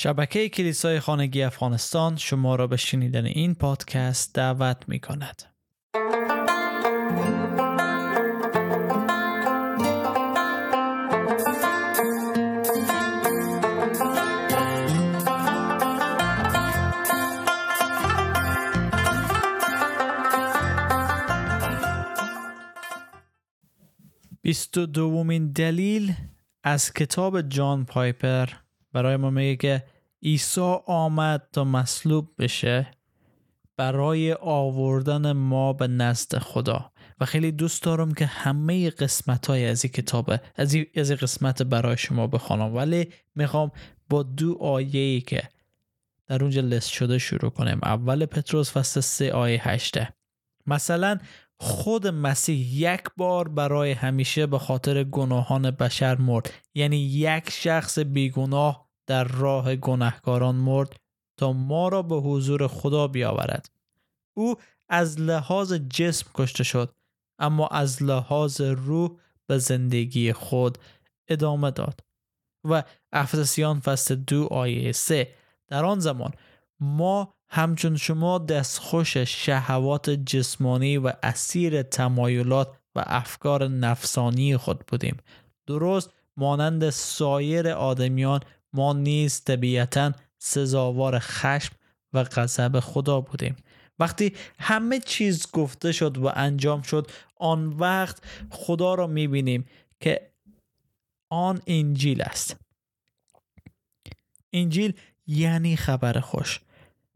شبکه کلیسای خانگی افغانستان شما را به شنیدن این پادکست دعوت می کند. بیست و دومین دلیل از کتاب جان پایپر برای ما میگه که عیسی آمد تا مصلوب بشه برای آوردن ما به نزد خدا. و خیلی دوست دارم که همه قسمت های از این کتاب از این قسمت برای شما بخوانم ولی می‌خوام با دو آیه ای که در اونجا لست شده شروع کنیم. اول پتروس فصل 3 آیه 8 مثلا خود مسیح یک بار برای همیشه به خاطر گناهان بشر مرد. یعنی یک شخص بیگناه در راه گناهکاران مرد تا ما را به حضور خدا بیاورد. او از لحاظ جسم کشته شد اما از لحاظ روح به زندگی خود ادامه داد. و افسسیان فصل دو آیه سه در آن زمان ما همچون شما دستخوش شهوات جسمانی و اسیر تمایلات و افکار نفسانی خود بودیم. درست مانند سایر آدمیان ما نیز طبیعتا سزاوار خشم و غضب خدا بودیم. وقتی همه چیز گفته شد و انجام شد آن وقت خدا را می‌بینیم که آن انجیل است. انجیل یعنی خبر خوش.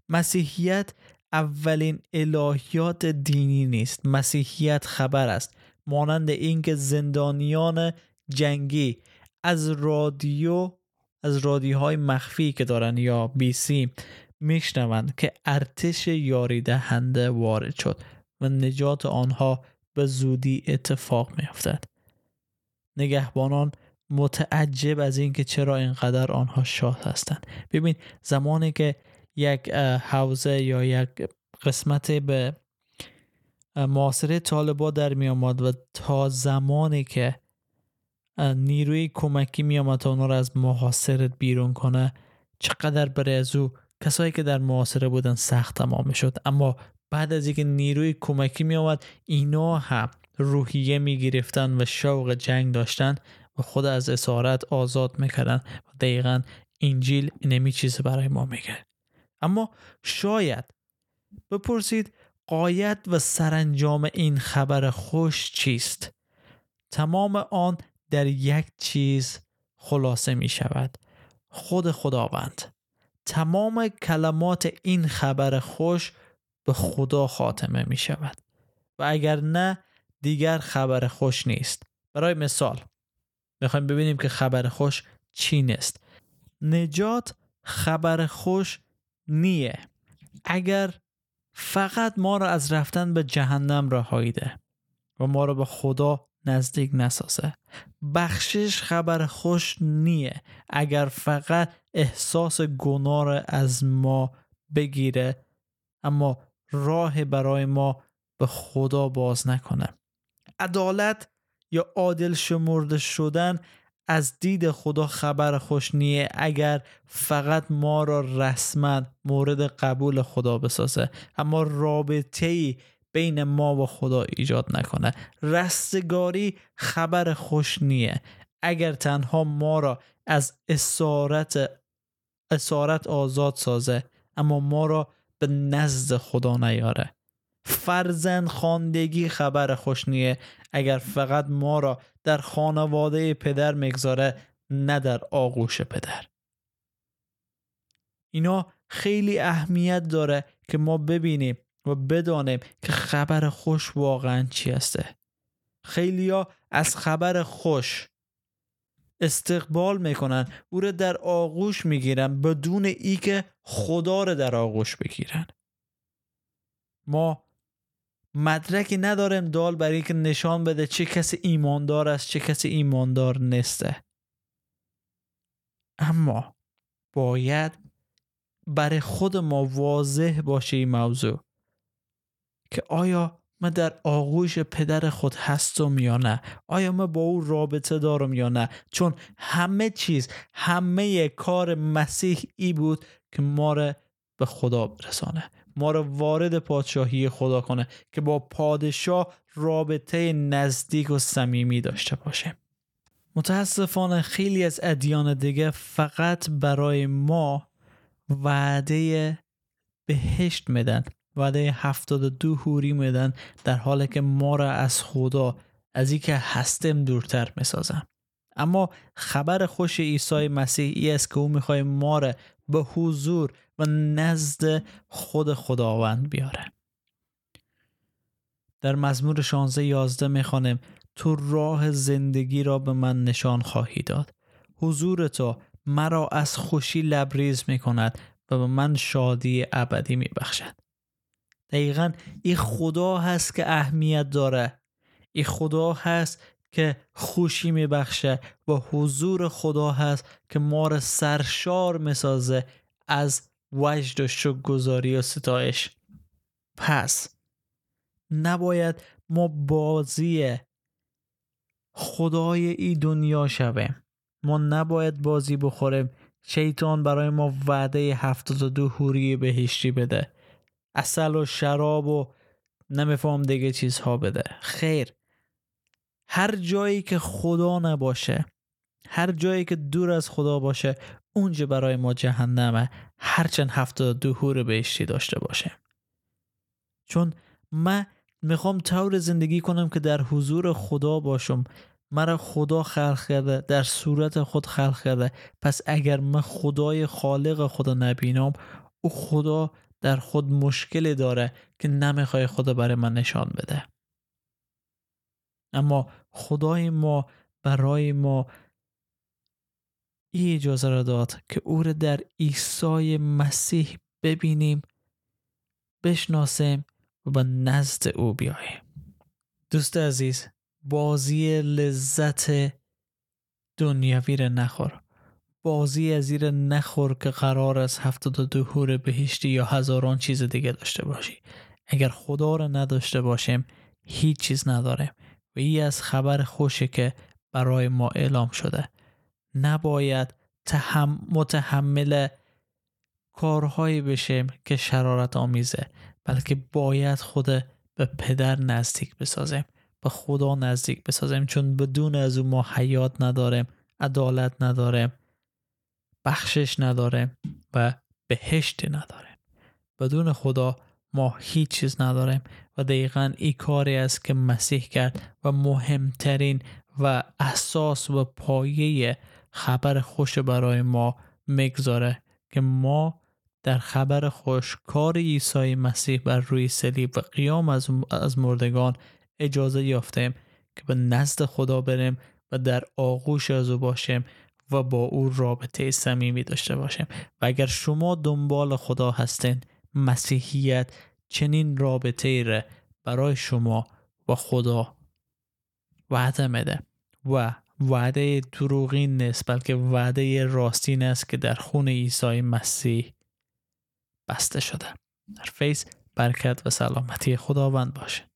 مسیحیت اولین الهیات دینی نیست. مسیحیت خبر است مانند اینکه زندانیان جنگی از رادیو از رادیوهای مخفی که دارن یا بی سی میشنوند که ارتش یاری دهنده وارد شد و نجات آنها به زودی اتفاق میافتد. نگهبانان متعجب از اینکه چرا اینقدر آنها شاد هستند. ببین زمانی که یک حوزه یا یک قسمت به معاصره طالبا در می آمد و تا زمانی که نیروی کمکی می آمد تا اونا رو از محاصرت بیرون کنه. چقدر برای از او کسایی که در محاصره بودن سخت تمام شد اما بعد از اینکه نیروی کمکی می آمد اینا هم روحیه می گرفتن و شوق جنگ داشتن و خود از اسارت آزاد می‌کردن و دقیقا انجیل نمی چیز برای ما میگه. اما شاید بپرسید قایت و سرانجام این خبر خوش چیست؟ تمام آن در یک چیز خلاصه می شود. خود خداوند. تمام کلمات این خبر خوش به خدا خاتمه می شود. و اگر نه دیگر خبر خوش نیست. برای مثال می‌خوایم ببینیم که خبر خوش چی نیست. نجات خبر خوش نیه. اگر فقط ما را از رفتن به جهنم رهاییده و ما را به خدا نزدیک نسازه. بخشش خبر خوش نیه. اگر فقط احساس گناه از ما بگیره اما راه برای ما به خدا باز نکنه. عدالت یا عادل شمرده شدن از دید خدا خبر خوش نیه. اگر فقط ما را رسما مورد قبول خدا بسازه. اما رابطه ای بین ما و خدا ایجاد نکنه. رستگاری خبر خوش نیه. اگر تنها ما را از اسارت اسارت آزاد سازه اما ما را به نزد خدا نیاره. فرزند خاندگی خبر خوش نیه. اگر فقط ما را در خانواده پدر مگذاره نه در آغوش پدر. اینا خیلی اهمیت داره که ما ببینیم و بدانیم که خبر خوش واقعا چی هسته. خیلیا از خبر خوش استقبال می‌کنن او را در آغوش می‌گیرن بدون ای که خدا را در آغوش بگیرن. ما مدرکی نداریم دال برای که نشان بده چه کسی ایماندار است چه کسی ایماندار نسته اما باید برای خود ما واضح باشه این موضوع. که آیا من در آغوش پدر خود هستم یا نه؟ آیا من با او رابطه دارم یا نه؟ چون همه چیز همه کار مسیح ای بود که ما را به خدا برسانه ما را وارد پادشاهی خدا کنه که با پادشاه رابطه نزدیک و صمیمی داشته باشه. متاسفانه خیلی از ادیان دیگه فقط برای ما وعده بهشت میدن. وعده هفتاد دو هوری میدن در حالی که ما را از خدا از که هستم دورتر می‌سازن. اما خبر خوش عیسی مسیح ای است که او می‌خوای ما را به حضور و نزد خود خداوند بیاره. در مزمور 16 11 می‌خوانیم تو راه زندگی را به من نشان خواهی داد. حضور تو مرا از خوشی لبریز می کند و به من شادی ابدی می بخشد دقیقا این خدا هست که اهمیت داره. این خدا هست که خوشی می بخشه و حضور خدا هست که ما را سرشار می سازه از وجد و شکرگزاری و ستایش. پس نباید ما بازی خدای ای دنیا شویم. ما نباید بازی بخوریم. شیطان برای ما وعده هفتاد و دو حوری بهشتی بده. اصل و شراب و نمیفهم دیگه چیزها بده. خیر. هر جایی که خدا نباشه هر جایی که دور از خدا باشه اونجا برای ما جهنمه. هرچند هفتاد دو حور بهشتی داشته باشه. چون من می‌خوام طور زندگی کنم که در حضور خدا باشم. مرا خدا خلق کرده در صورت خود خلق کرده. پس اگر من خدای خالق خدا نبینم او خدا در خود مشکلی داره که نمی‌خوای خدا برای من نشان بده. اما خدای ما برای ما این اجازه را داد که او را در عیسی مسیح ببینیم بشناسیم و به نزد او بیاییم. دوست عزیز بازی لذت دنیاوی را نخور. بازی از زیر نخور که قرار است هفتاد دو هور بهشتی یا هزاران چیز دیگه داشته باشی. اگر خدا را نداشته باشیم هیچ چیز نداریم. و ای از خبر خوشه که برای ما اعلام شده. نباید تهم متحمل کارهایی بشیم که شرارت آمیزه بلکه باید خود به پدر نزدیک بسازیم به خدا نزدیک بسازیم. چون بدون از او ما حیات نداریم عدالت نداریم. بخشش نداریم و بهشت نداریم بدون خدا ما هیچ چیز نداریم و دقیقا این کاری است که مسیح کرد و مهمترین و اساس و پایه خبر خوش برای ما می‌گذاره که ما در خبر خوش کار عیسی مسیح بر روی صلیب و قیام از, از مردگان اجازه یافتیم که به نزد خدا بریم و در آغوش از او باشیم و با او رابطه صمیمی داشته باشیم. و اگر شما دنبال خدا هستین مسیحیت چنین رابطه را برای شما و خدا وعده میده. و وعده دروغین نیست بلکه وعده راستین است که در خون عیسی مسیح بسته شده. در فیس برکت و سلامتی خداوند باشه.